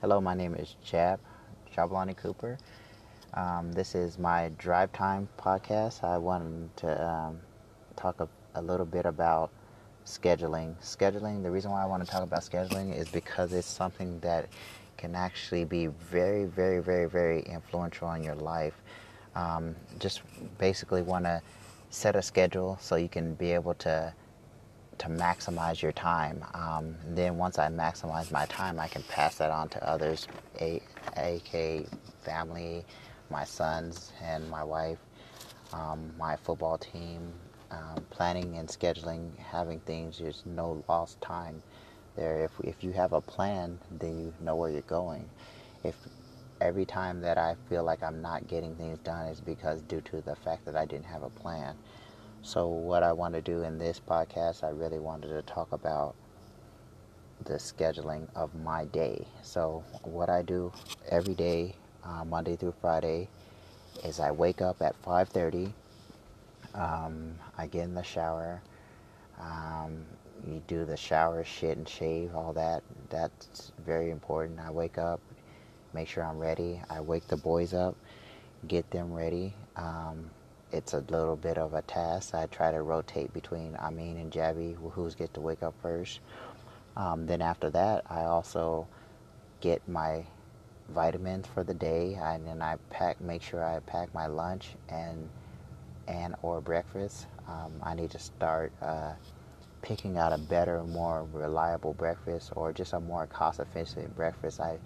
Hello, my name is Jab Jablani Cooper. Um, this is my Drive Time podcast. I wanted to um, talk a, a, little bit about scheduling. Scheduling, the reason why I want to talk about scheduling is because it's something that can actually be very, very, very, very influential on your life. Um, just basically want to set a schedule so you can be able to to maximize your time. Um, then once I maximize my time, I can pass that on to others, a, aka family, my sons and my wife, um, my football team. Um, planning and scheduling, having things, there's no lost time there. If if you have a plan, then you know where you're going. If every time that I feel like I'm not getting things done is because due to the fact that I didn't have a plan. So, what I want to do in this podcast, I really wanted to talk about the scheduling of my day. So, what I do every day, uh, Monday through Friday, is I wake up at 5:30. Um, I get in the shower. Um, you do the shower, shit, and shave, all that. That's very important. I wake up, make sure I'm ready. I wake the boys up, get them ready. Um, it's a little bit of a task. I try to rotate between Amin and Jabby, who's get to wake up first. Um, then after that, I also get my vitamins for the day, and then I pack, make sure I pack my lunch and and or breakfast. Um, I need to start uh, picking out a better, more reliable breakfast, or just a more cost-efficient breakfast. I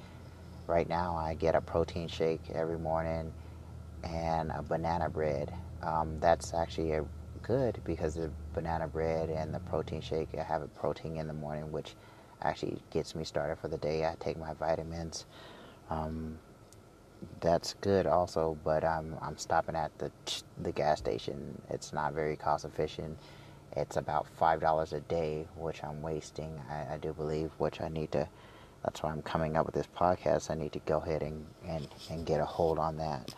right now I get a protein shake every morning and a banana bread um, that's actually a good because the banana bread and the protein shake, I have a protein in the morning, which actually gets me started for the day. I take my vitamins. Um, that's good also, but I'm I'm stopping at the the gas station. It's not very cost efficient. It's about five dollars a day, which I'm wasting. I, I, do believe, which I need to. That's why I'm coming up with this podcast. I need to go ahead and, and, and get a hold on that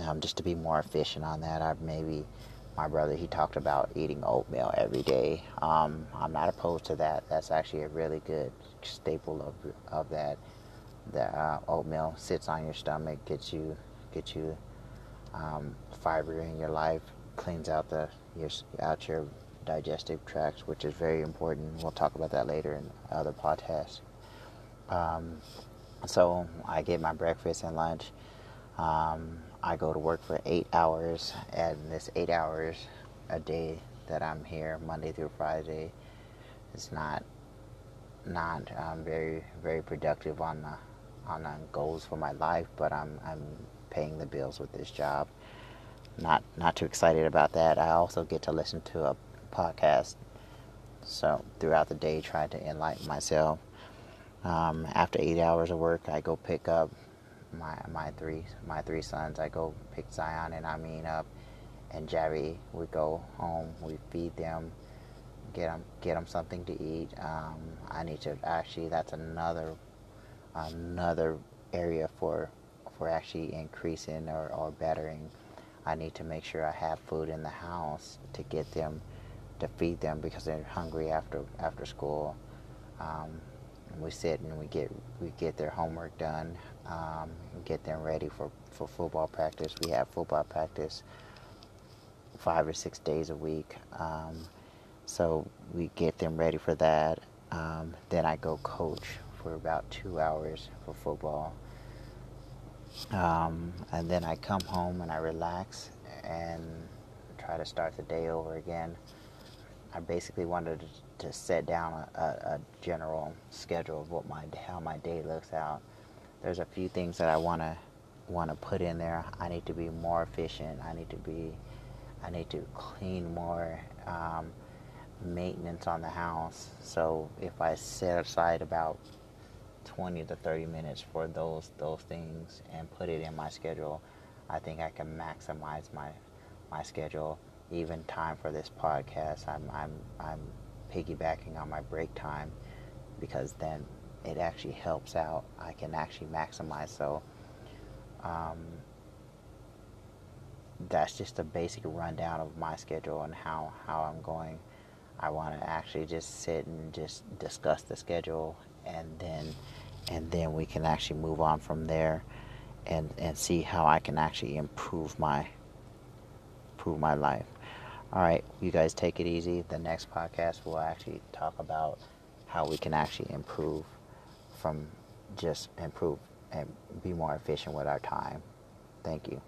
um, just to be more efficient on that. I maybe my brother he talked about eating oatmeal every day. Um, I'm not opposed to that. That's actually a really good staple of of that. The uh, oatmeal sits on your stomach, gets you gets you um, fiber in your life, cleans out the your out your digestive tracts, which is very important. We'll talk about that later in other podcasts. Um, so I get my breakfast and lunch. Um, I go to work for eight hours, and this eight hours a day that I'm here, Monday through Friday, is not not um, very very productive on the on the goals for my life. But I'm I'm paying the bills with this job. Not not too excited about that. I also get to listen to a podcast. So throughout the day, try to enlighten myself. Um, after eight hours of work, I go pick up my my three my three sons. I go pick Zion and I Amin up, and Jerry. We go home. We feed them, get them get them something to eat. Um, I need to actually. That's another another area for for actually increasing or, or bettering. I need to make sure I have food in the house to get them to feed them because they're hungry after after school. Um, we sit and we get we get their homework done um, get them ready for, for football practice. We have football practice five or six days a week. Um, so we get them ready for that. Um, then I go coach for about two hours for football. Um, and then I come home and I relax and try to start the day over again. I basically wanted to, set down a, a, general schedule of what my how my day looks out there's a few things that I want to want to put in there. I need to be more efficient. I need to be I need to clean more um, maintenance on the house. So if I set aside about 20 to 30 minutes for those those things and put it in my schedule, I think I can maximize my my schedule. Even time for this podcast, I'm I'm I'm piggybacking on my break time because then it actually helps out. I can actually maximize. So um, that's just a basic rundown of my schedule and how, how I'm going. I want to actually just sit and just discuss the schedule and then and then we can actually move on from there and and see how I can actually improve my improve my life. All right, you guys take it easy. The next podcast will actually talk about how we can actually improve from just improve and be more efficient with our time. Thank you.